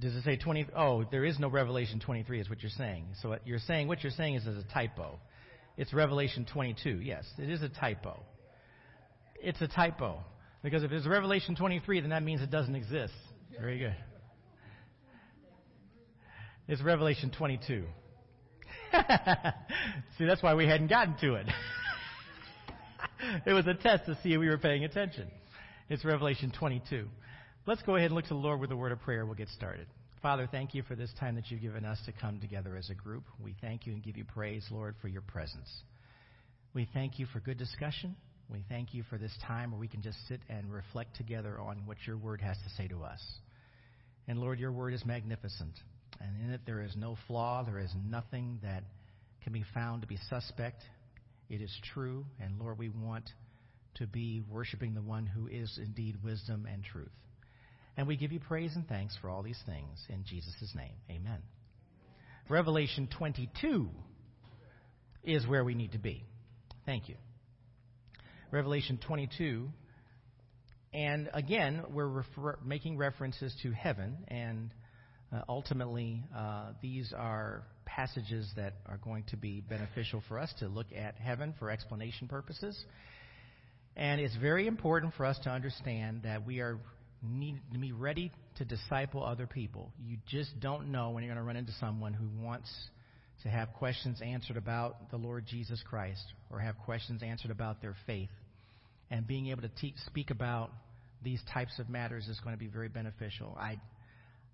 Does it say 20? Oh, there is no Revelation 23, is what you're saying. So what you're saying, what you're saying is a typo. It's Revelation 22. Yes, it is a typo. It's a typo. Because if it's Revelation 23, then that means it doesn't exist. Very good. It's Revelation 22. see, that's why we hadn't gotten to it. it was a test to see if we were paying attention. It's Revelation 22. Let's go ahead and look to the Lord with a word of prayer. We'll get started. Father, thank you for this time that you've given us to come together as a group. We thank you and give you praise, Lord, for your presence. We thank you for good discussion. We thank you for this time where we can just sit and reflect together on what your word has to say to us. And Lord, your word is magnificent. And in it there is no flaw. There is nothing that can be found to be suspect. It is true. And Lord, we want to be worshiping the one who is indeed wisdom and truth. And we give you praise and thanks for all these things in Jesus' name. Amen. Revelation 22 is where we need to be. Thank you. Revelation 22. And again, we're refer- making references to heaven, and uh, ultimately, uh, these are passages that are going to be beneficial for us to look at heaven for explanation purposes. And it's very important for us to understand that we are need to be ready to disciple other people. You just don't know when you're going to run into someone who wants to have questions answered about the Lord Jesus Christ or have questions answered about their faith. And being able to te- speak about these types of matters is going to be very beneficial. I,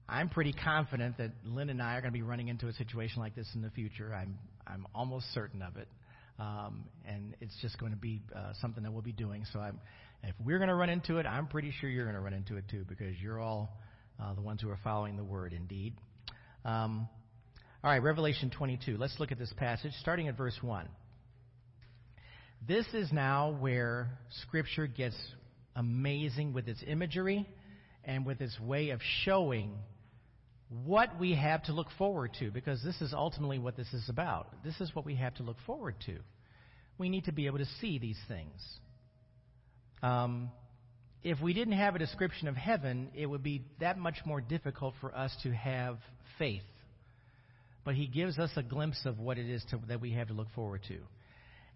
I'm pretty confident that Lynn and I are going to be running into a situation like this in the future. I'm, I'm almost certain of it. Um, and it's just going to be uh, something that we'll be doing. So I'm, if we're going to run into it, I'm pretty sure you're going to run into it too, because you're all uh, the ones who are following the word, indeed. Um, all right, Revelation 22. Let's look at this passage, starting at verse 1. This is now where Scripture gets amazing with its imagery and with its way of showing what we have to look forward to, because this is ultimately what this is about. This is what we have to look forward to. We need to be able to see these things. Um, if we didn't have a description of heaven, it would be that much more difficult for us to have faith. But he gives us a glimpse of what it is to, that we have to look forward to.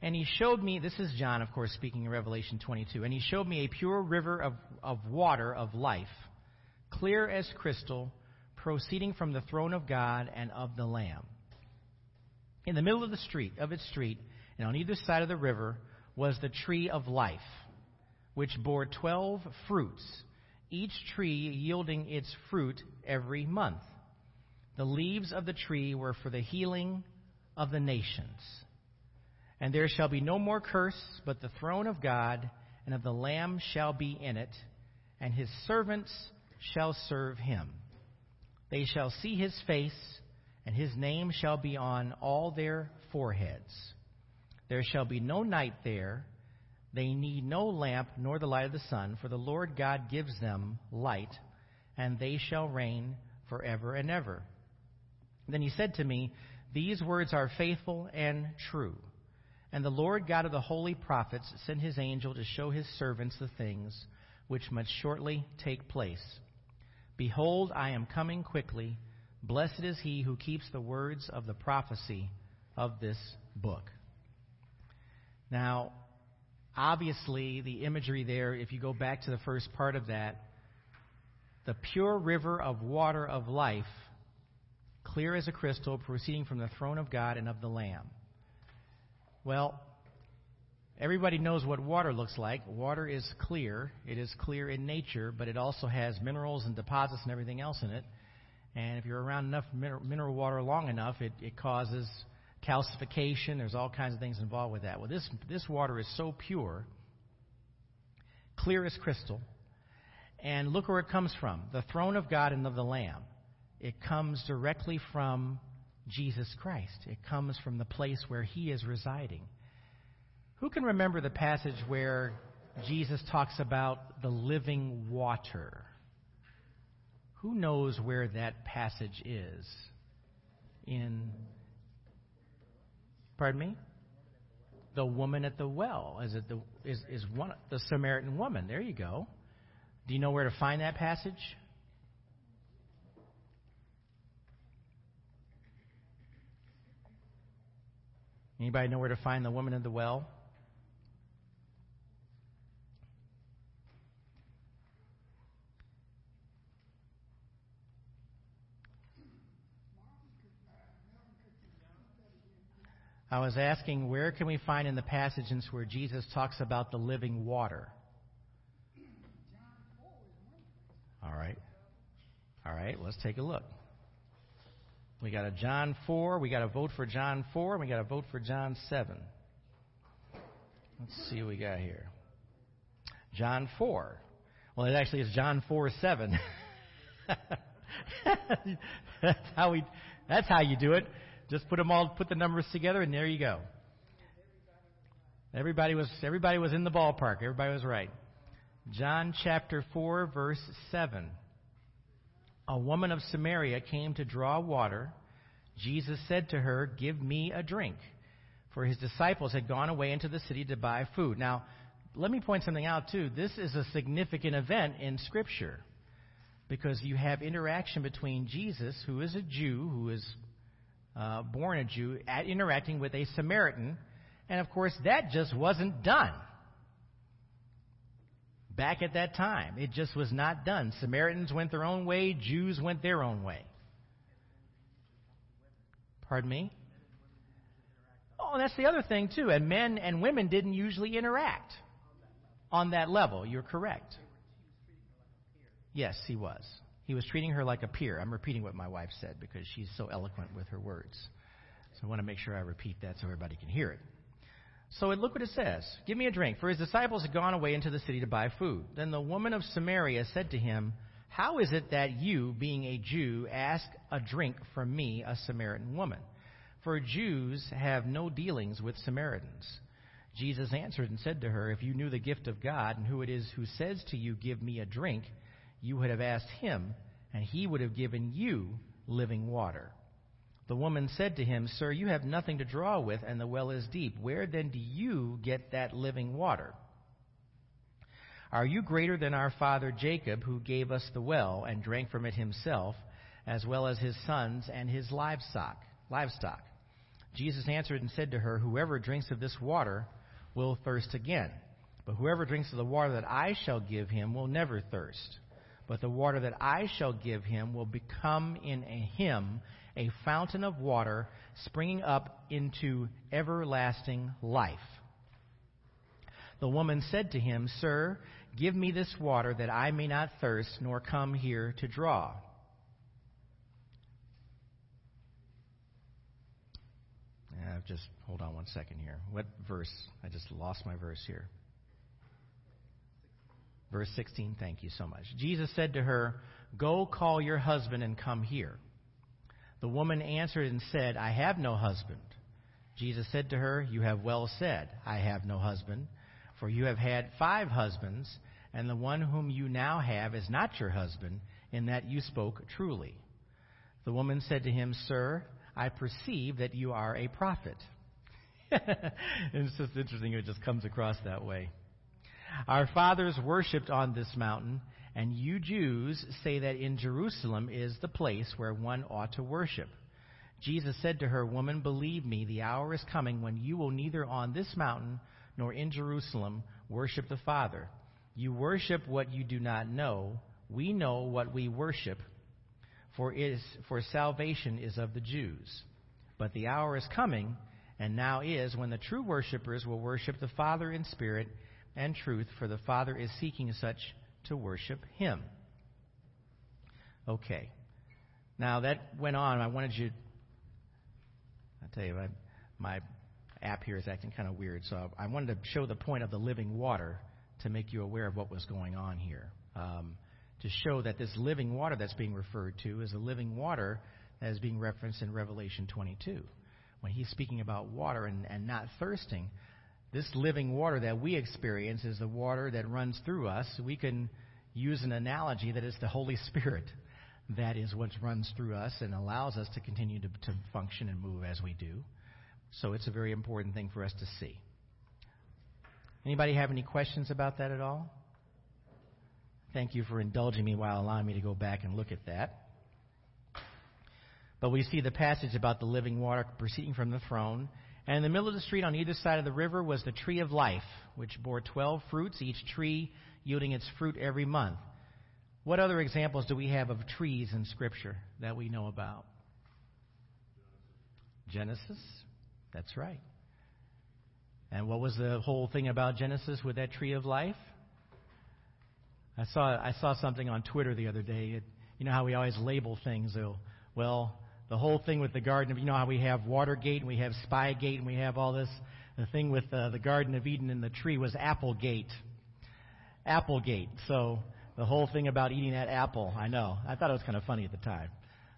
And he showed me, this is John, of course, speaking in Revelation 22, and he showed me a pure river of, of water of life, clear as crystal, proceeding from the throne of God and of the Lamb. In the middle of the street, of its street, and on either side of the river, was the tree of life, which bore twelve fruits, each tree yielding its fruit every month. The leaves of the tree were for the healing of the nations. And there shall be no more curse, but the throne of God and of the Lamb shall be in it, and his servants shall serve him. They shall see his face, and his name shall be on all their foreheads. There shall be no night there. They need no lamp nor the light of the sun, for the Lord God gives them light, and they shall reign forever and ever. Then he said to me, These words are faithful and true. And the Lord God of the holy prophets sent his angel to show his servants the things which must shortly take place. Behold, I am coming quickly. Blessed is he who keeps the words of the prophecy of this book. Now, obviously, the imagery there, if you go back to the first part of that, the pure river of water of life, clear as a crystal, proceeding from the throne of God and of the Lamb. Well, Everybody knows what water looks like. Water is clear. It is clear in nature, but it also has minerals and deposits and everything else in it. And if you're around enough mineral water long enough, it, it causes calcification. There's all kinds of things involved with that. Well, this, this water is so pure, clear as crystal. And look where it comes from the throne of God and of the Lamb. It comes directly from Jesus Christ, it comes from the place where He is residing. Who can remember the passage where Jesus talks about the living water? Who knows where that passage is? In, pardon me? The woman at the well. Is it the, is, is one, the Samaritan woman? There you go. Do you know where to find that passage? Anybody know where to find the woman at the well? I was asking where can we find in the passages where Jesus talks about the living water? All right. All right, let's take a look. We got a John 4, we got a vote for John 4, and we got a vote for John 7. Let's see what we got here. John 4. Well, it actually is John 4 7. that's how we that's how you do it. Just put them all, put the numbers together, and there you go. Everybody was, everybody was in the ballpark. Everybody was right. John chapter 4, verse 7. A woman of Samaria came to draw water. Jesus said to her, Give me a drink. For his disciples had gone away into the city to buy food. Now, let me point something out, too. This is a significant event in Scripture because you have interaction between Jesus, who is a Jew, who is uh, born a Jew, at interacting with a Samaritan. And of course, that just wasn't done. Back at that time, it just was not done. Samaritans went their own way, Jews went their own way. Pardon me? Oh, and that's the other thing, too. And men and women didn't usually interact on that level. You're correct. Yes, he was. He was treating her like a peer. I'm repeating what my wife said because she's so eloquent with her words. So I want to make sure I repeat that so everybody can hear it. So look what it says. Give me a drink. For his disciples had gone away into the city to buy food. Then the woman of Samaria said to him, How is it that you, being a Jew, ask a drink from me, a Samaritan woman? For Jews have no dealings with Samaritans. Jesus answered and said to her, If you knew the gift of God and who it is who says to you, Give me a drink, you would have asked him, and he would have given you living water. The woman said to him, Sir, you have nothing to draw with, and the well is deep. Where then do you get that living water? Are you greater than our father Jacob, who gave us the well and drank from it himself, as well as his sons and his livestock? Livestock. Jesus answered and said to her, Whoever drinks of this water will thirst again. But whoever drinks of the water that I shall give him will never thirst. But the water that I shall give him will become in him a fountain of water springing up into everlasting life. The woman said to him, Sir, give me this water that I may not thirst nor come here to draw. Yeah, just hold on one second here. What verse? I just lost my verse here. Verse 16, thank you so much. Jesus said to her, Go call your husband and come here. The woman answered and said, I have no husband. Jesus said to her, You have well said, I have no husband, for you have had five husbands, and the one whom you now have is not your husband, in that you spoke truly. The woman said to him, Sir, I perceive that you are a prophet. it's just interesting, it just comes across that way. Our fathers worshipped on this mountain, and you Jews say that in Jerusalem is the place where one ought to worship. Jesus said to her, Woman, believe me, the hour is coming when you will neither on this mountain nor in Jerusalem worship the Father. You worship what you do not know. We know what we worship, for, is, for salvation is of the Jews. But the hour is coming, and now is, when the true worshippers will worship the Father in spirit and truth, for the Father is seeking such to worship him. Okay. Now that went on. I wanted you. I tell you, my, my app here is acting kind of weird, so I wanted to show the point of the living water to make you aware of what was going on here. Um, to show that this living water that's being referred to is a living water that is being referenced in Revelation 22. When he's speaking about water and, and not thirsting, this living water that we experience is the water that runs through us. We can use an analogy that it's the Holy Spirit that is what runs through us and allows us to continue to, to function and move as we do. So it's a very important thing for us to see. Anybody have any questions about that at all? Thank you for indulging me while allowing me to go back and look at that. But we see the passage about the living water proceeding from the throne And in the middle of the street on either side of the river was the tree of life, which bore 12 fruits, each tree yielding its fruit every month. What other examples do we have of trees in Scripture that we know about? Genesis. That's right. And what was the whole thing about Genesis with that tree of life? I saw I saw something on Twitter the other day. It, you know how we always label things. though. Well, the whole thing with the Garden of, you know how we have Watergate and we have Spygate and we have all this. The thing with uh, the Garden of Eden and the tree was Applegate. Applegate. So the whole thing about eating that apple, I know. I thought it was kind of funny at the time.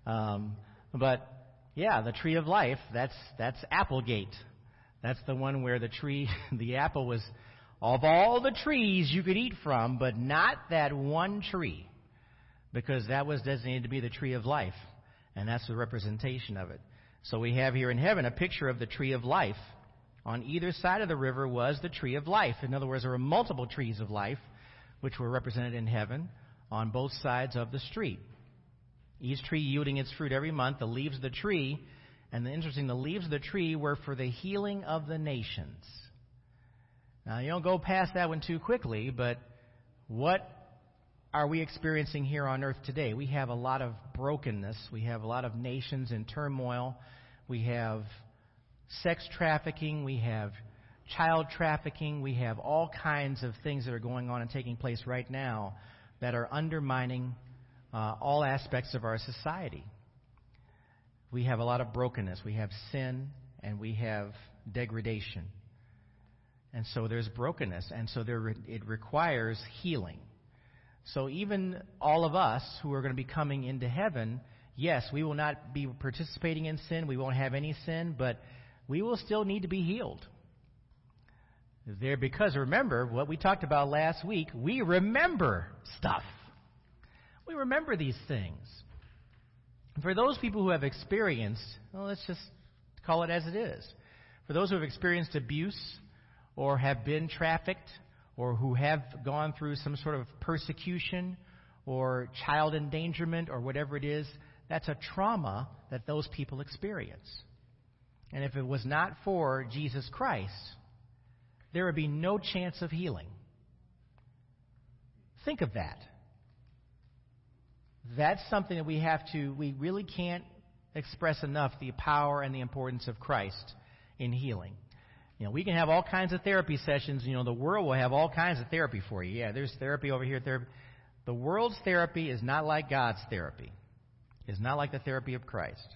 Um, but yeah, the tree of life, that's that's Applegate. That's the one where the tree, the apple was of all the trees you could eat from, but not that one tree, because that was designated to be the tree of life. And that's the representation of it. So we have here in heaven a picture of the tree of life. On either side of the river was the tree of life. In other words, there were multiple trees of life, which were represented in heaven on both sides of the street. Each tree yielding its fruit every month. The leaves of the tree, and the interesting, the leaves of the tree were for the healing of the nations. Now, you don't go past that one too quickly, but what are we experiencing here on earth today? We have a lot of brokenness. We have a lot of nations in turmoil. We have sex trafficking. We have child trafficking. We have all kinds of things that are going on and taking place right now that are undermining uh, all aspects of our society. We have a lot of brokenness. We have sin and we have degradation. And so there's brokenness. And so there, it requires healing. So even all of us who are going to be coming into heaven, yes, we will not be participating in sin. We won't have any sin, but we will still need to be healed. There, because remember what we talked about last week, we remember stuff. We remember these things. For those people who have experienced, well, let's just call it as it is. For those who have experienced abuse or have been trafficked or who have gone through some sort of persecution or child endangerment or whatever it is, that's a trauma that those people experience. And if it was not for Jesus Christ, there would be no chance of healing. Think of that. That's something that we have to, we really can't express enough the power and the importance of Christ in healing. You know, we can have all kinds of therapy sessions. You know, the world will have all kinds of therapy for you. Yeah, there's therapy over here. Therapy. The world's therapy is not like God's therapy. It's not like the therapy of Christ.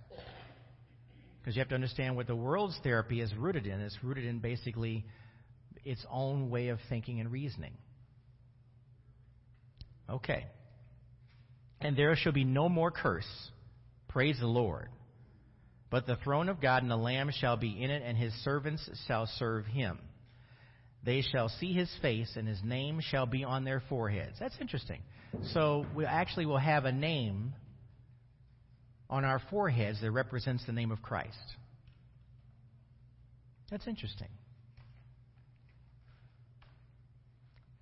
Because you have to understand what the world's therapy is rooted in. It's rooted in basically its own way of thinking and reasoning. Okay. And there shall be no more curse. Praise the Lord. But the throne of God and the Lamb shall be in it, and his servants shall serve him. They shall see his face, and his name shall be on their foreheads. That's interesting. So we actually will have a name on our foreheads that represents the name of Christ. That's interesting.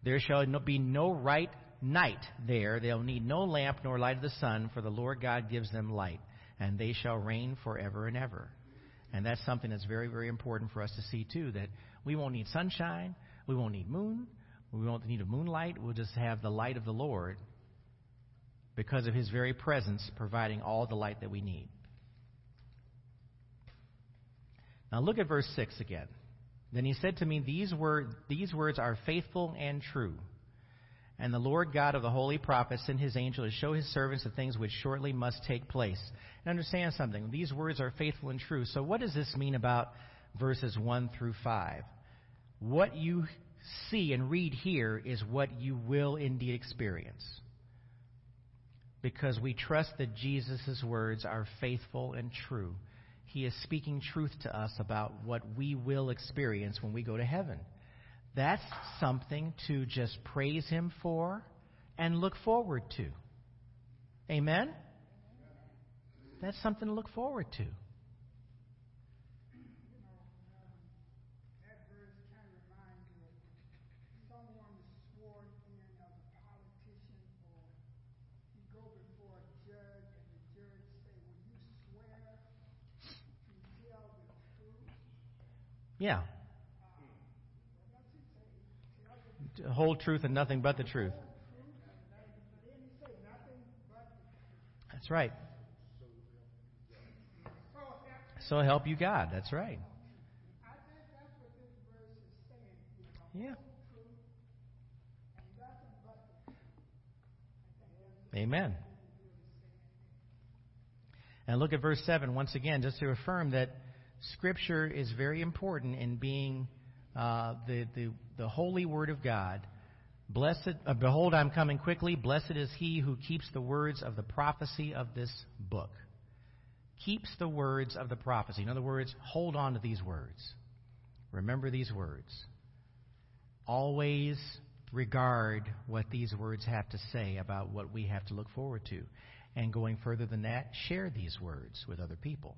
There shall be no right night there. They'll need no lamp nor light of the sun, for the Lord God gives them light and they shall reign forever and ever. And that's something that's very, very important for us to see, too, that we won't need sunshine, we won't need moon, we won't need a moonlight, we'll just have the light of the Lord because of his very presence providing all the light that we need. Now look at verse 6 again. Then he said to me, These, word, these words are faithful and true. And the Lord God of the holy prophets sent his angel to show his servants the things which shortly must take place. And understand something. These words are faithful and true. So what does this mean about verses 1 through 5? What you see and read here is what you will indeed experience. Because we trust that Jesus' words are faithful and true. He is speaking truth to us about what we will experience when we go to heaven. That's something to just praise Him for and look forward to. Amen? That's something to look forward to. That verse kind of reminds me of someone swore thing of a politician, or you go before a judge and the judge say, Will you swear to feel the truth? Yeah. Whole truth and nothing but the truth. That's right. So help you God. That's right. Yeah. Amen. And look at verse 7 once again, just to affirm that Scripture is very important in being uh, the, the, the holy Word of God. Blessed, uh, behold, I'm coming quickly. Blessed is he who keeps the words of the prophecy of this book. Keeps the words of the prophecy. In other words, hold on to these words. Remember these words. Always regard what these words have to say about what we have to look forward to. And going further than that, share these words with other people.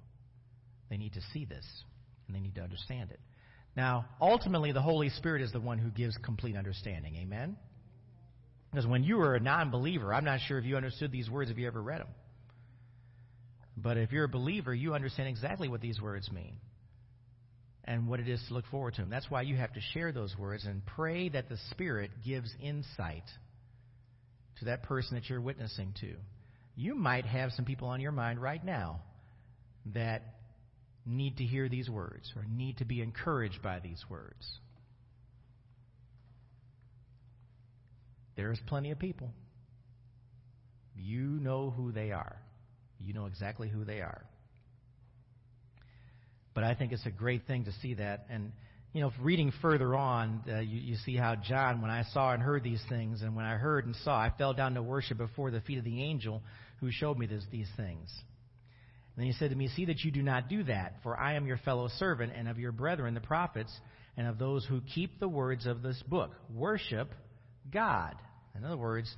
They need to see this, and they need to understand it. Now, ultimately, the Holy Spirit is the one who gives complete understanding. Amen? Because when you were a non believer, I'm not sure if you understood these words if you ever read them. But if you're a believer, you understand exactly what these words mean and what it is to look forward to them. That's why you have to share those words and pray that the Spirit gives insight to that person that you're witnessing to. You might have some people on your mind right now that need to hear these words or need to be encouraged by these words. There's plenty of people. You know who they are. You know exactly who they are. But I think it's a great thing to see that. And, you know, reading further on, uh, you, you see how John, when I saw and heard these things, and when I heard and saw, I fell down to worship before the feet of the angel who showed me this, these things. Then he said to me, See that you do not do that, for I am your fellow servant and of your brethren, the prophets, and of those who keep the words of this book. Worship God. In other words,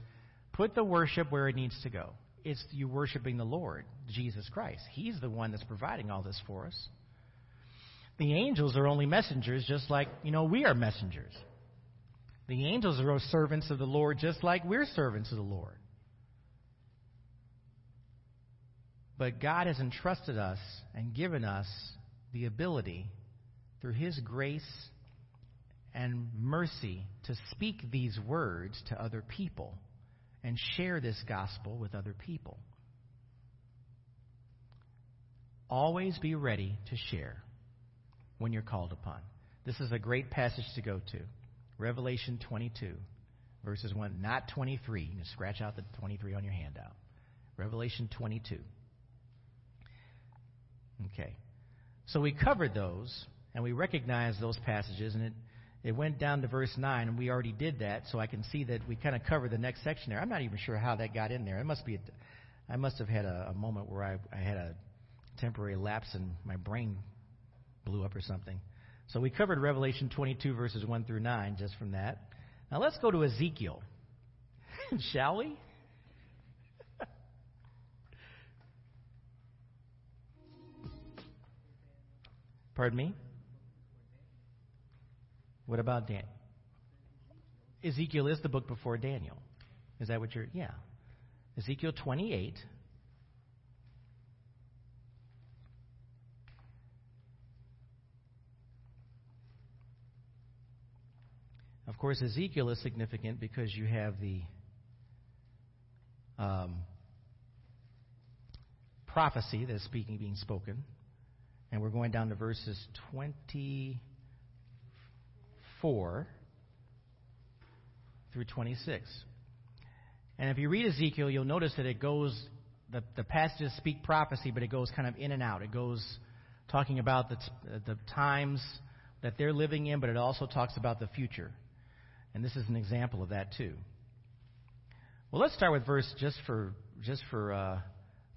put the worship where it needs to go. It's you worshiping the Lord, Jesus Christ. He's the one that's providing all this for us. The angels are only messengers, just like, you know, we are messengers. The angels are servants of the Lord, just like we're servants of the Lord. But God has entrusted us and given us the ability, through His grace and mercy, to speak these words to other people and share this gospel with other people. Always be ready to share when you're called upon. This is a great passage to go to. Revelation 22, verses 1, not 23. You can scratch out the 23 on your handout. Revelation 22. Okay. So we covered those, and we recognized those passages, and it, it went down to verse 9, and we already did that, so I can see that we kind of covered the next section there. I'm not even sure how that got in there. It must be, a, I must have had a, a moment where I, I had a temporary lapse and my brain blew up or something. So we covered Revelation 22, verses 1 through 9, just from that. Now let's go to Ezekiel. Shall we? Pardon me? What about Daniel? Ezekiel is the book before Daniel. Is that what you're. Yeah. Ezekiel 28. Of course, Ezekiel is significant because you have the um, prophecy that's speaking, being spoken and we're going down to verses 24 through 26. And if you read Ezekiel, you'll notice that it goes, the, the passages speak prophecy, but it goes kind of in and out. It goes talking about the, the times that they're living in, but it also talks about the future. And this is an example of that too. Well, let's start with verse just for just for uh,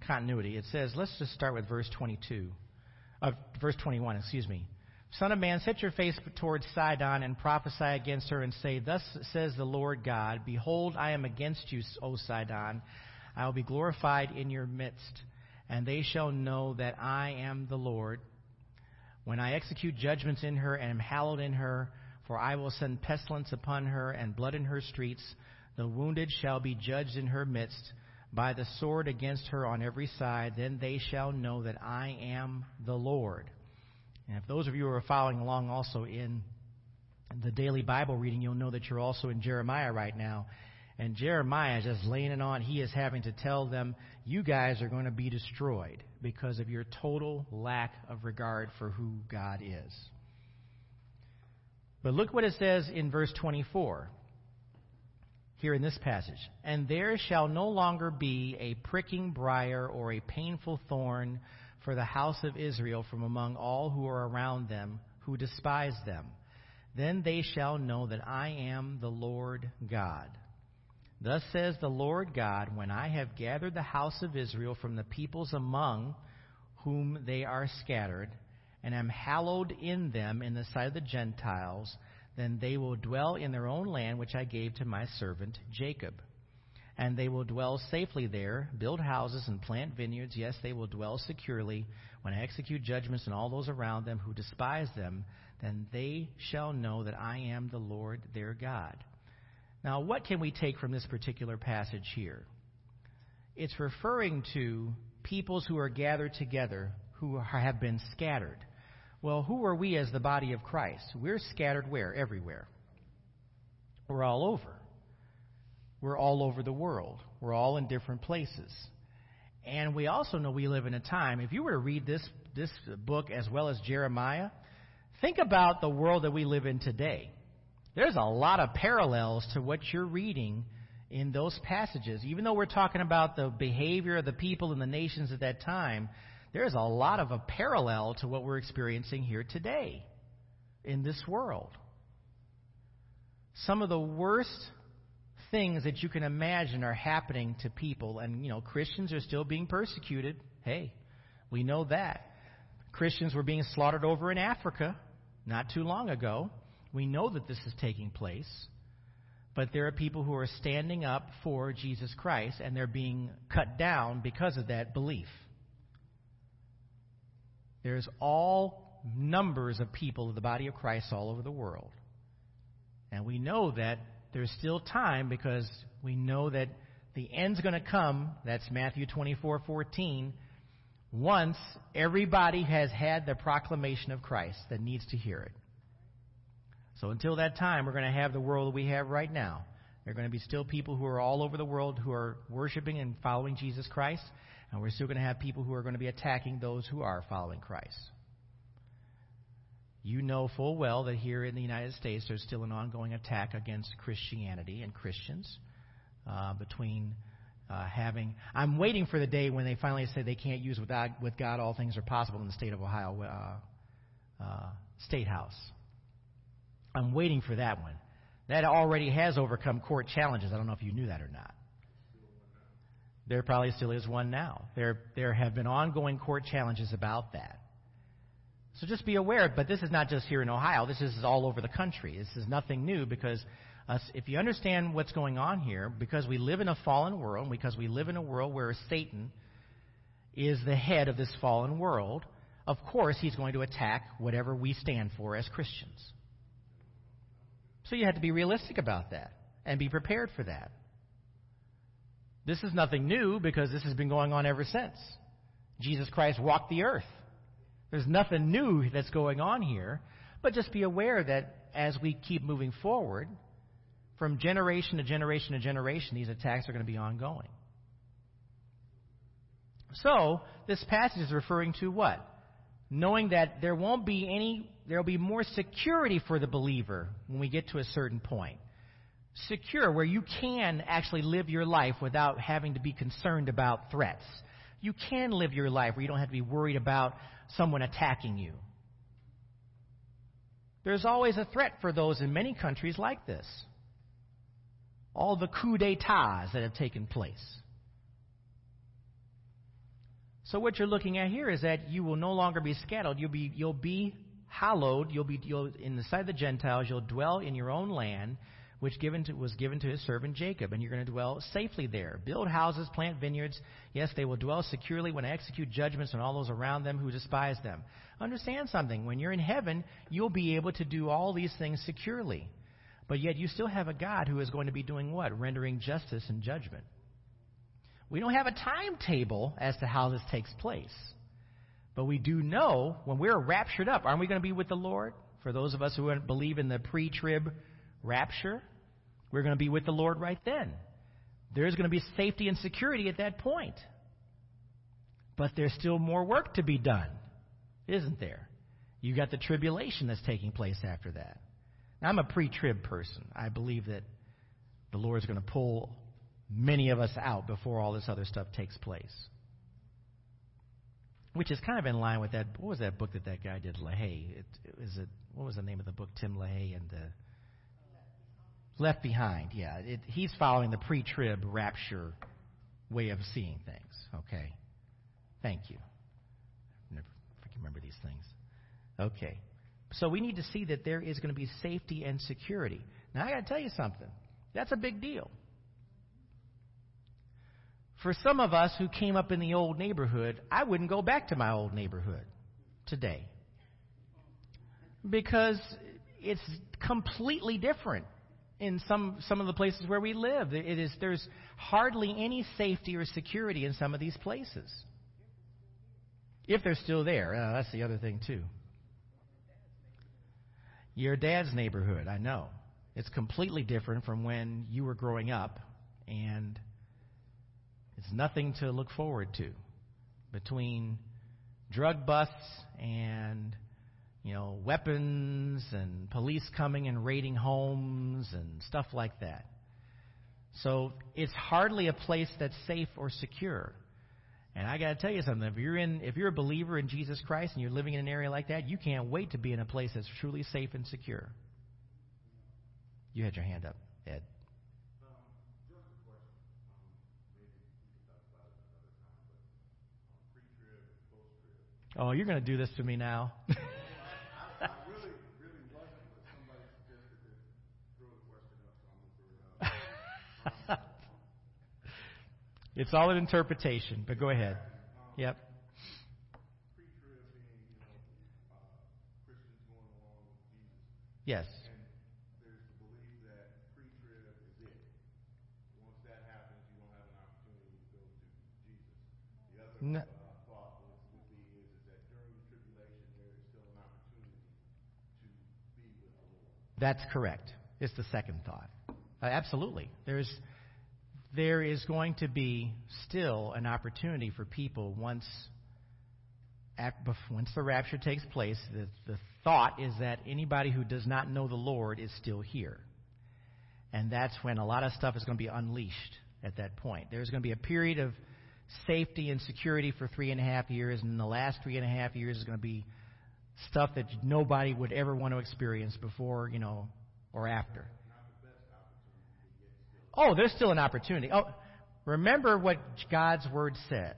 continuity. It says, let's just start with verse 22 of verse 21, excuse me. Son of man, set your face towards Sidon and prophesy against her and say, Thus says the Lord God, Behold, I am against you, O Sidon. I will be glorified in your midst, and they shall know that I am the Lord. When I execute judgments in her and am hallowed in her, for I will send pestilence upon her and blood in her streets, the wounded shall be judged in her midst by the sword against her on every side, then they shall know that I am the Lord. And if those of you who are following along also in the daily Bible reading, you'll know that you're also in Jeremiah right now. And Jeremiah is just laying it on. He is having to tell them, you guys are going to be destroyed because of your total lack of regard for who God is. But look what it says in verse 24 here in this passage. And there shall no longer be a pricking briar or a painful thorn for the house of Israel from among all who are around them who despise them. Then they shall know that I am the Lord God. Thus says the Lord God, when I have gathered the house of Israel from the peoples among whom they are scattered, and am hallowed in them in the sight of the Gentiles, then they will dwell in their own land which I gave to my servant Jacob. And they will dwell safely there, build houses and plant vineyards. Yes, they will dwell securely. When I execute judgments on all those around them who despise them, then they shall know that I am the Lord their God. Now, what can we take from this particular passage here? It's referring to peoples who are gathered together who have been scattered. Well, who are we as the body of Christ? We're scattered where? Everywhere. We're all over. We're all over the world. We're all in different places. And we also know we live in a time, if you were to read this, this book as well as Jeremiah, think about the world that we live in today. There's a lot of parallels to what you're reading in those passages. Even though we're talking about the behavior of the people and the nations at that time, there's a lot of a parallel to what we're experiencing here today in this world. Some of the worst things that you can imagine are happening to people, and you know, Christians are still being persecuted. Hey, we know that. Christians were being slaughtered over in Africa not too long ago. We know that this is taking place. But there are people who are standing up for Jesus Christ, and they're being cut down because of that belief. There's all numbers of people of the body of Christ all over the world. And we know that there's still time because we know that the end's going to come. That's Matthew 24:14. Once everybody has had the proclamation of Christ that needs to hear it. So until that time, we're going to have the world that we have right now. There are going to be still people who are all over the world who are worshiping and following Jesus Christ. And we're still going to have people who are going to be attacking those who are following Christ. You know full well that here in the United States there's still an ongoing attack against Christianity and Christians uh, between uh, having. I'm waiting for the day when they finally say they can't use with God, with God all things are possible in the state of Ohio uh, uh, State House. I'm waiting for that one. That already has overcome court challenges. I don't know if you knew that or not. There probably still is one now. There, there have been ongoing court challenges about that. So just be aware, but this is not just here in Ohio. This is all over the country. This is nothing new because us, if you understand what's going on here, because we live in a fallen world, because we live in a world where Satan is the head of this fallen world, of course he's going to attack whatever we stand for as Christians. So you have to be realistic about that and be prepared for that. This is nothing new because this has been going on ever since. Jesus Christ walked the earth. There's nothing new that's going on here, but just be aware that as we keep moving forward, from generation to generation to generation, these attacks are going to be ongoing. So, this passage is referring to what? Knowing that there won't be any, there will be more security for the believer when we get to a certain point secure, where you can actually live your life without having to be concerned about threats. You can live your life where you don't have to be worried about someone attacking you. There's always a threat for those in many countries like this. All the coups d'etats that have taken place. So what you're looking at here is that you will no longer be scattered. You'll be, you'll be hallowed. You'll be you'll, in the sight of the Gentiles. You'll dwell in your own land which given to, was given to his servant Jacob, and you're going to dwell safely there. Build houses, plant vineyards. Yes, they will dwell securely when I execute judgments on all those around them who despise them. Understand something. When you're in heaven, you'll be able to do all these things securely. But yet you still have a God who is going to be doing what? Rendering justice and judgment. We don't have a timetable as to how this takes place. But we do know when we're raptured up, aren't we going to be with the Lord? For those of us who believe in the pre trib rapture, we're going to be with the Lord right then. There's going to be safety and security at that point. But there's still more work to be done, isn't there? You got the tribulation that's taking place after that. Now, I'm a pre trib person. I believe that the Lord is going to pull many of us out before all this other stuff takes place. Which is kind of in line with that. What was that book that that guy did, LaHaye? It, it was it. What was the name of the book? Tim LaHaye and the Left Behind. Yeah, it, he's following the pre-trib rapture way of seeing things. Okay, thank you. Never, I can remember these things. Okay, so we need to see that there is going to be safety and security. Now I got to tell you something. That's a big deal. For some of us who came up in the old neighborhood, I wouldn't go back to my old neighborhood today. Because it's completely different in some, some of the places where we live. It is, there's hardly any safety or security in some of these places. If they're still there. Uh, that's the other thing, too. Your dad's neighborhood, I know. It's completely different from when you were growing up, and it's nothing to look forward to between drug busts and you know weapons and police coming and raiding homes and stuff like that. So it's hardly a place that's safe or secure. And I got to tell you something. If you're in, if you're a believer in Jesus Christ and you're living in an area like that, you can't wait to be in a place that's truly safe and secure. You had your hand up, Ed. Oh, you're going to do this to me now. it's all an interpretation, but go ahead. Yep. Yes. No. That's correct. It's the second thought. Uh, absolutely. There's, there is going to be still an opportunity for people once, once the rapture takes place. The, the thought is that anybody who does not know the Lord is still here. And that's when a lot of stuff is going to be unleashed at that point. There's going to be a period of safety and security for three and a half years, and the last three and a half years is going to be stuff that nobody would ever want to experience before, you know, or after. Oh, there's still an opportunity. Oh, remember what God's word says.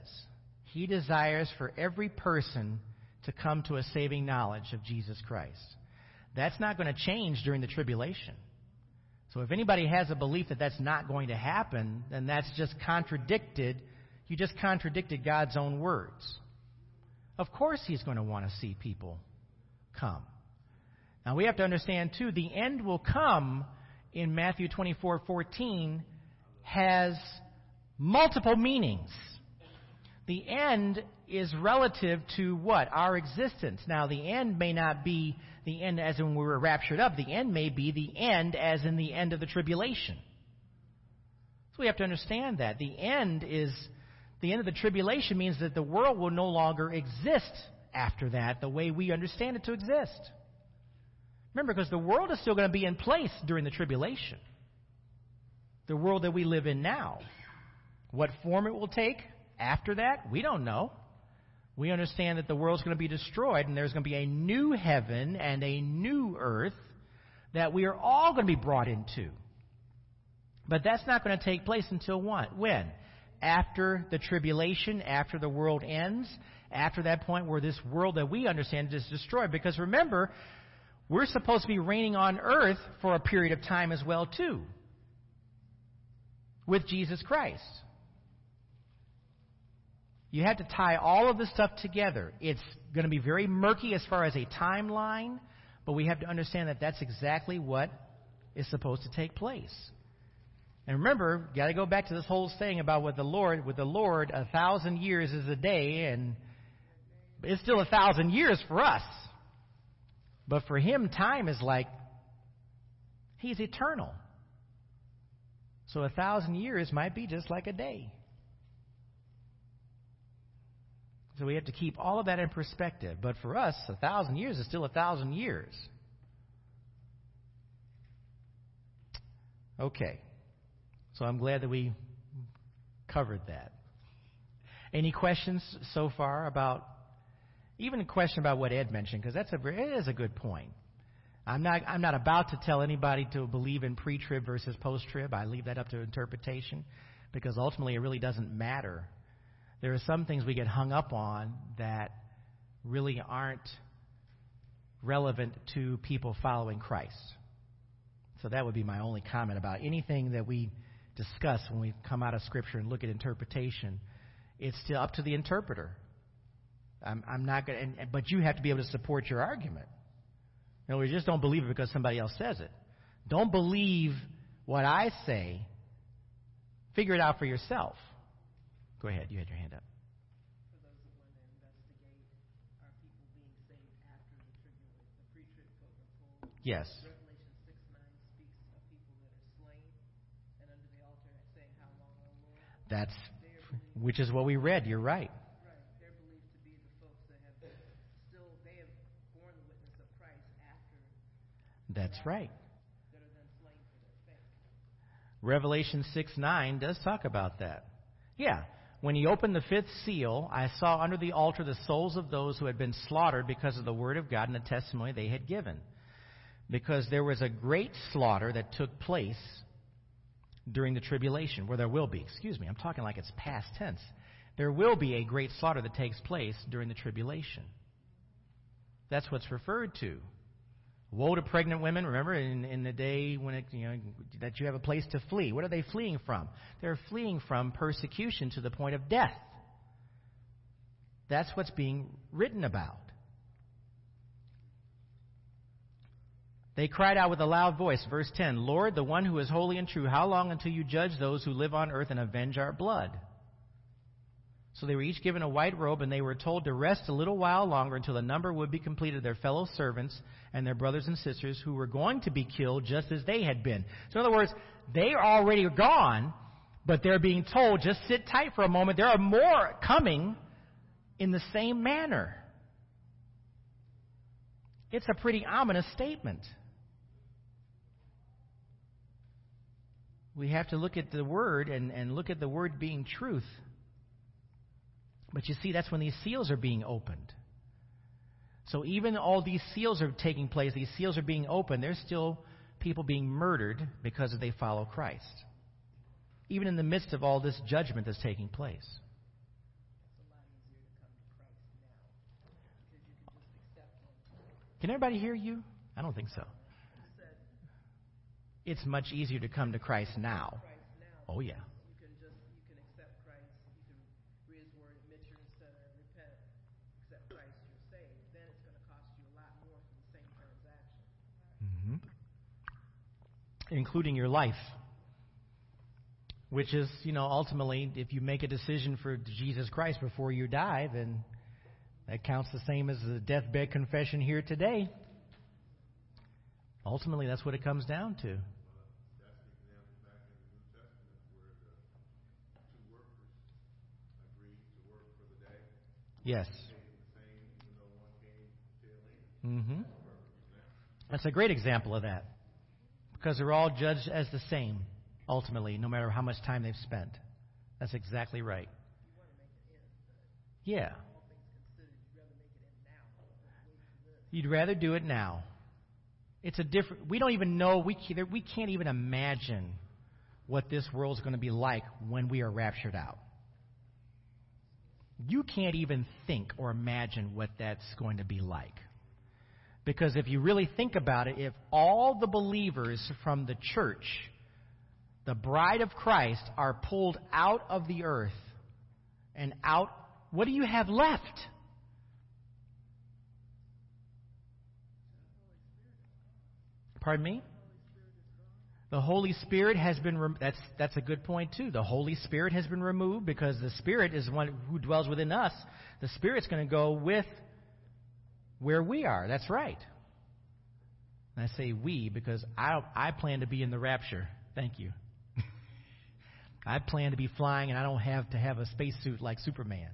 He desires for every person to come to a saving knowledge of Jesus Christ. That's not going to change during the tribulation. So if anybody has a belief that that's not going to happen, then that's just contradicted. You just contradicted God's own words. Of course, He's going to want to see people come. Now we have to understand too, the end will come in Matthew 24:14 has multiple meanings. The end is relative to what? Our existence. Now the end may not be the end as in we were raptured up. The end may be the end as in the end of the tribulation. So we have to understand that. The end is the end of the tribulation means that the world will no longer exist after that the way we understand it to exist. Remember, because the world is still going to be in place during the tribulation. The world that we live in now. What form it will take after that, we don't know. We understand that the world's going to be destroyed and there's going to be a new heaven and a new earth that we are all going to be brought into. But that's not going to take place until what? When? After the tribulation, after the world ends, after that point where this world that we understand is destroyed. Because remember, we're supposed to be reigning on earth for a period of time as well, too, with Jesus Christ. You have to tie all of this stuff together. It's going to be very murky as far as a timeline, but we have to understand that that's exactly what is supposed to take place. And remember, got to go back to this whole saying about with the Lord. With the Lord, a thousand years is a day, and It's still a thousand years for us. But for him, time is like, he's eternal. So a thousand years might be just like a day. So we have to keep all of that in perspective. But for us, a thousand years is still a thousand years. Okay. So I'm glad that we covered that. Any questions so far about, even a question about what Ed mentioned, because that's a, it is a good point. I'm not, I'm not about to tell anybody to believe in pre trib versus post trib. I leave that up to interpretation because ultimately it really doesn't matter. There are some things we get hung up on that really aren't relevant to people following Christ. So that would be my only comment about anything that we discuss when we come out of Scripture and look at interpretation. It's still up to the interpreter. I'm, I'm not going, but you have to be able to support your argument. In other words, just don't believe it because somebody else says it. Don't believe what I say. Figure it out for yourself. Go ahead. You had your hand up. Yes. That's which is what we read. You're right. That's right. Revelation 6 9 does talk about that. Yeah. When he opened the fifth seal, I saw under the altar the souls of those who had been slaughtered because of the word of God and the testimony they had given. Because there was a great slaughter that took place during the tribulation, where there will be, excuse me, I'm talking like it's past tense. There will be a great slaughter that takes place during the tribulation. That's what's referred to. Woe to pregnant women, remember, in, in the day when it, you know, that you have a place to flee. What are they fleeing from? They're fleeing from persecution to the point of death. That's what's being written about. They cried out with a loud voice, verse 10 Lord, the one who is holy and true, how long until you judge those who live on earth and avenge our blood? So they were each given a white robe, and they were told to rest a little while longer until the number would be completed of their fellow servants and their brothers and sisters who were going to be killed just as they had been. So, in other words, they are already gone, but they're being told, just sit tight for a moment. There are more coming in the same manner. It's a pretty ominous statement. We have to look at the word and, and look at the word being truth. But you see, that's when these seals are being opened. So even all these seals are taking place, these seals are being opened, there's still people being murdered because they follow Christ. Even in the midst of all this judgment that's taking place. Can everybody hear you? I don't think so. It's much easier to come to Christ now. Oh, yeah. Including your life. Which is, you know, ultimately, if you make a decision for Jesus Christ before you die, then that counts the same as the deathbed confession here today. Ultimately, that's what it comes down to. Yes. Mm-hmm. That's a great example of that because they're all judged as the same, ultimately, no matter how much time they've spent. That's exactly right. Yeah. You'd rather do it now. It's a different. We don't even know. We can't, we can't even imagine what this world's going to be like when we are raptured out. You can't even think or imagine what that's going to be like. Because if you really think about it, if all the believers from the church, the bride of Christ, are pulled out of the earth and out, what do you have left? Pardon me? The Holy Spirit has been, rem- that's, that's a good point too. The Holy Spirit has been removed because the Spirit is one who dwells within us. The Spirit's going to go with where we are. That's right. And I say we because I, I plan to be in the rapture. Thank you. I plan to be flying and I don't have to have a spacesuit like Superman.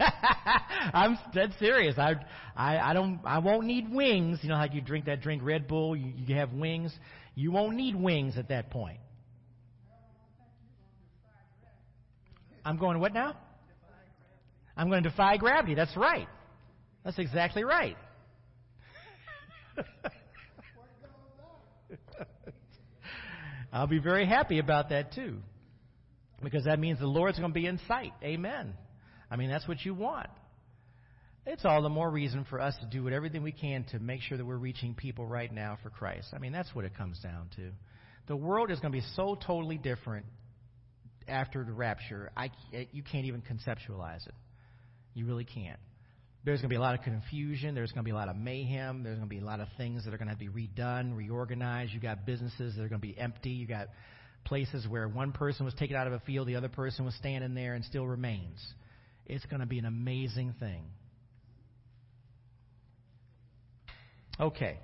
I'm dead serious. I, I, I don't, I won't need wings. You know how you drink that drink Red Bull, you, you have wings. You won't need wings at that point. I'm going what now? I'm going to defy gravity. That's right. That's exactly right. I'll be very happy about that too. Because that means the Lord's going to be in sight. Amen. I mean, that's what you want. It's all the more reason for us to do everything we can to make sure that we're reaching people right now for Christ. I mean, that's what it comes down to. The world is going to be so totally different after the rapture. I, you can't even conceptualize it. You really can't. There's going to be a lot of confusion. There's going to be a lot of mayhem. There's going to be a lot of things that are going to have to be redone, reorganized. You got businesses that are going to be empty. You got places where one person was taken out of a field, the other person was standing there and still remains. It's going to be an amazing thing. Okay.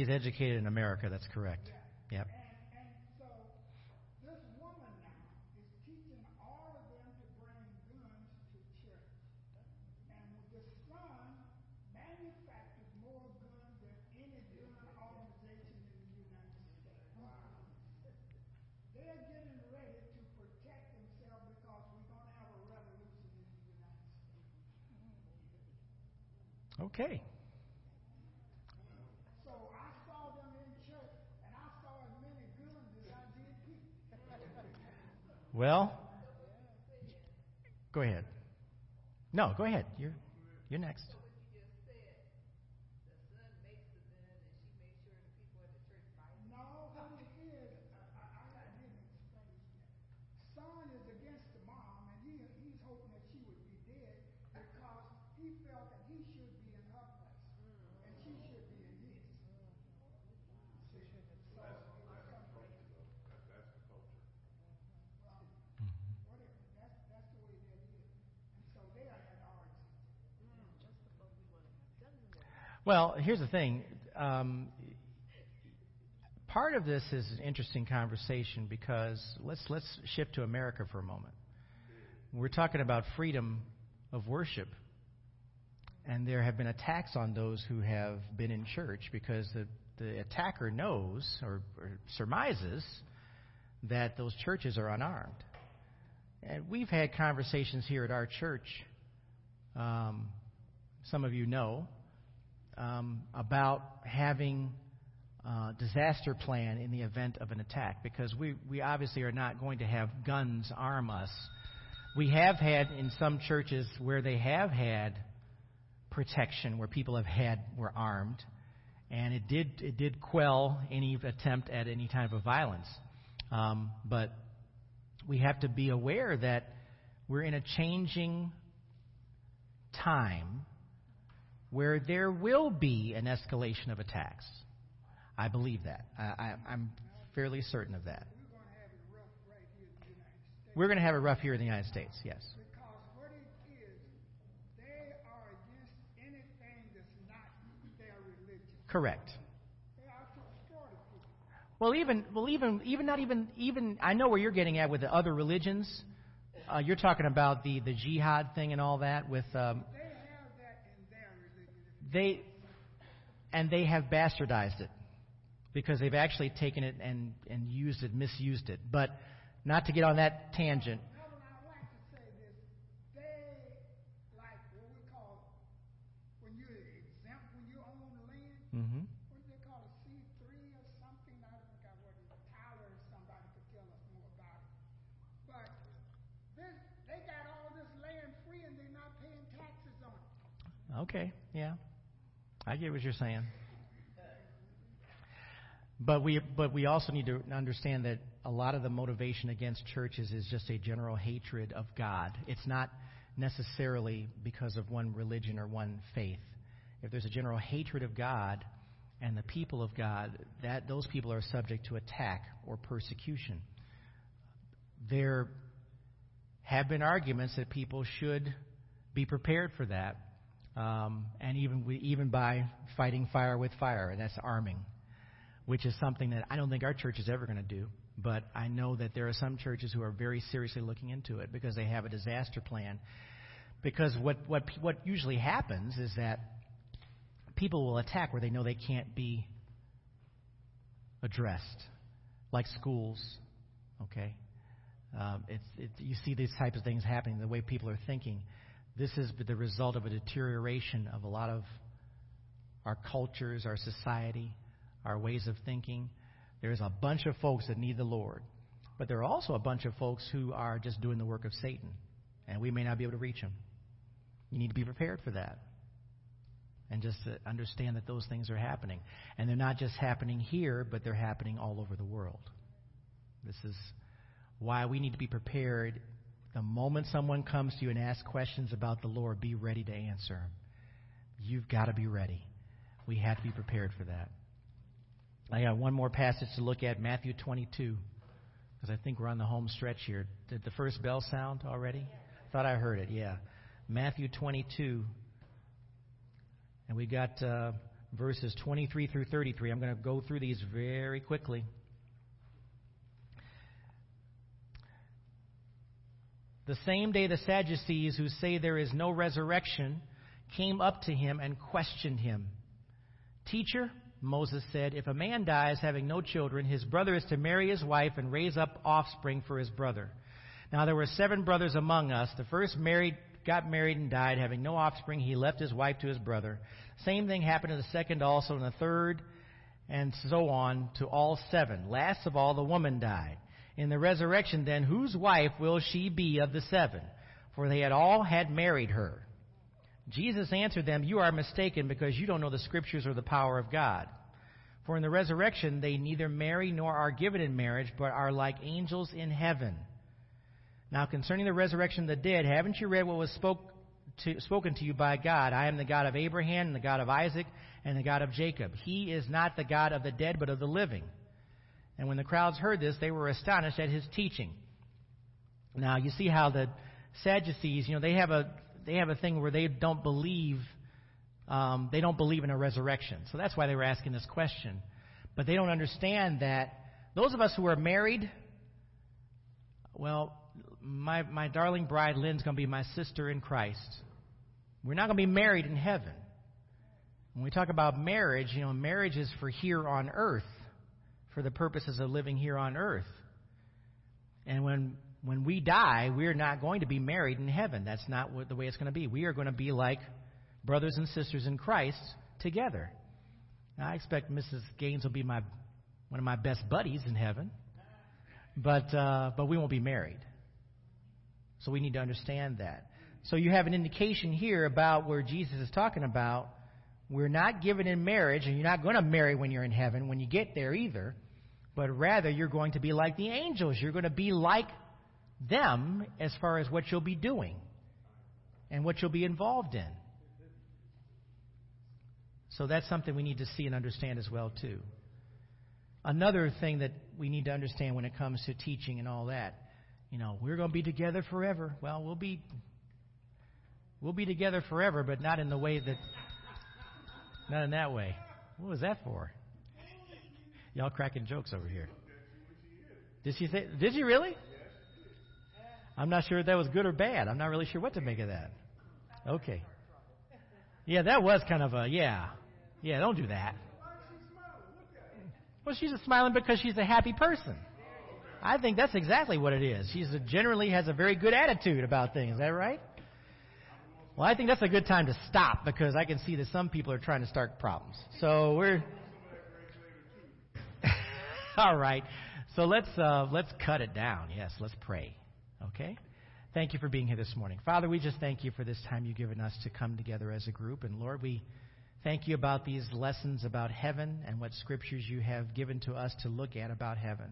He's educated in America, that's correct. Yep. And so this woman now is teaching all of them to bring guns to church. And the son manufactures more guns than any gun organization in the United States. Wow. They're getting ready to protect themselves because we don't have a revolution in the United States. Okay. So I saw them in church, and I saw as many guns as I did people. Well, go ahead. No, go ahead. You're you're next. No, what it is, I, I, I didn't explain it yet. Son is against the mom, and he, he's hoping that she would be dead because he felt that he should be in her place, and she should be in his. See, so it's something. Well, whatever, that's, that's the way that is. And so they are at odds. Well, here's the thing. Um, part of this is an interesting conversation because let's let's shift to America for a moment. We're talking about freedom of worship, and there have been attacks on those who have been in church because the the attacker knows or, or surmises that those churches are unarmed. And we've had conversations here at our church. Um, some of you know um, about having uh, disaster plan in the event of an attack because we, we obviously are not going to have guns arm us. We have had in some churches where they have had protection, where people have had were armed, and it did it did quell any attempt at any type of violence. Um, but we have to be aware that we're in a changing time where there will be an escalation of attacks. I believe that. I, I, I'm fairly certain of that. We're going to have it rough here in the United States. We're going to have it rough here in the United States, yes. Because what it is, they are against anything that's not their religion. Correct. They are to destroy the people. Well, even well, even even not even even I know where you're getting at with the other religions. uh, you're talking about the the jihad thing and all that with um, They have that in their religion. They and they have bastardized it because they've actually taken it and and used it, misused it. But not to get on that tangent. Now, when I like to say this, they like what we call when you're exempt when you own land. Mm-hmm. What do they call it? Three or something? I what it is. Tyler or somebody could tell us more about it. But this, they got all this land free and they're not paying taxes on it. Okay, yeah, I get what you're saying. But we but we also need to understand that a lot of the motivation against churches is just a general hatred of God. It's not necessarily because of one religion or one faith. If there's a general hatred of God and the people of God, that those people are subject to attack or persecution. There have been arguments that people should be prepared for that, um, and even we, even by fighting fire with fire, and that's arming, which is something that I don't think our church is ever going to do. But I know that there are some churches who are very seriously looking into it because they have a disaster plan. Because what what what usually happens is that people will attack where they know they can't be addressed, like schools. Okay, um, it's it, you see these types of things happening. The way people are thinking, this is the result of a deterioration of a lot of our cultures, our society, our ways of thinking. There's a bunch of folks that need the Lord, but there are also a bunch of folks who are just doing the work of Satan, and we may not be able to reach them. You need to be prepared for that. And just to understand that those things are happening. And they're not just happening here, but they're happening all over the world. This is why we need to be prepared. The moment someone comes to you and asks questions about the Lord, be ready to answer them. You've got to be ready. We have to be prepared for that. I got one more passage to look at, Matthew 22, because I think we're on the home stretch here. Did the first bell sound already? Thought I heard it, yeah. Matthew 22. And we got uh, verses 23 through 33. I'm going to go through these very quickly. The same day, the Sadducees, who say there is no resurrection, came up to him and questioned him. Teacher, Moses said, if a man dies having no children, his brother is to marry his wife and raise up offspring for his brother. Now there were seven brothers among us. The first married, got married and died, having no offspring. He left his wife to his brother. Same thing happened to the second also, and the third, and so on to all seven. Last of all, the woman died. In the resurrection, then, whose wife will she be of the seven? For they had all had married her. Jesus answered them, You are mistaken because you don't know the Scriptures or the power of God. For in the resurrection they neither marry nor are given in marriage, but are like angels in heaven. Now concerning the resurrection of the dead, haven't you read what was spoke to, spoken to you by God? I am the God of Abraham, and the God of Isaac, and the God of Jacob. He is not the God of the dead, but of the living. And when the crowds heard this, they were astonished at his teaching. Now you see how the Sadducees, you know, they have a they have a thing where they don't believe um, they don't believe in a resurrection. So that's why they were asking this question. But they don't understand that those of us who are married, well, my my darling bride Lynn's going to be my sister in Christ. We're not going to be married in heaven. When we talk about marriage, you know, marriage is for here on earth, for the purposes of living here on earth. And when when we die, we're not going to be married in heaven. That's not what, the way it's going to be. We are going to be like brothers and sisters in Christ together. Now, I expect Mrs. Gaines will be my one of my best buddies in heaven, but uh, but we won't be married. So we need to understand that. So you have an indication here about where Jesus is talking about we're not given in marriage, and you're not going to marry when you're in heaven when you get there either, but rather you're going to be like the angels. You're going to be like them as far as what you'll be doing and what you'll be involved in. So that's something we need to see and understand as well too. Another thing that we need to understand when it comes to teaching and all that, you know, we're going to be together forever. Well, we'll be we'll be together forever, but not in the way that not in that way. What was that for? Y'all cracking jokes over here. Did she say? Did you really? I'm not sure if that was good or bad. I'm not really sure what to make of that. Okay. Yeah, that was kind of a yeah. Yeah, don't do that. Well, she's smiling because she's a happy person. I think that's exactly what it is. She's generally has a very good attitude about things. Is that right? Well, I think that's a good time to stop because I can see that some people are trying to start problems. So we're all right. So let's uh, let's cut it down. Yes, let's pray. Okay. Thank you for being here this morning, Father. We just thank you for this time you've given us to come together as a group, and Lord, we thank you about these lessons about heaven and what scriptures you have given to us to look at about heaven,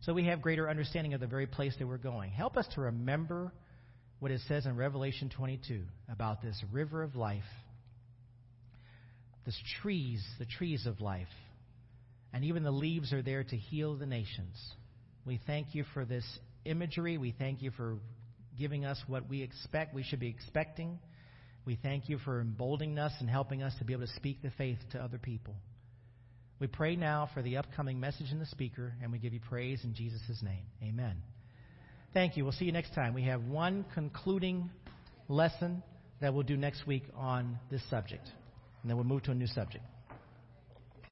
so we have greater understanding of the very place that we're going. Help us to remember what it says in Revelation 22 about this river of life, this trees, the trees of life and even the leaves are there to heal the nations. We thank you for this imagery. We thank you for giving us what we expect, we should be expecting. We thank you for emboldening us and helping us to be able to speak the faith to other people. We pray now for the upcoming message in the speaker, and we give you praise in Jesus' name. Amen. Thank you. We'll see you next time. We have one concluding lesson that we'll do next week on this subject, and then we'll move to a new subject.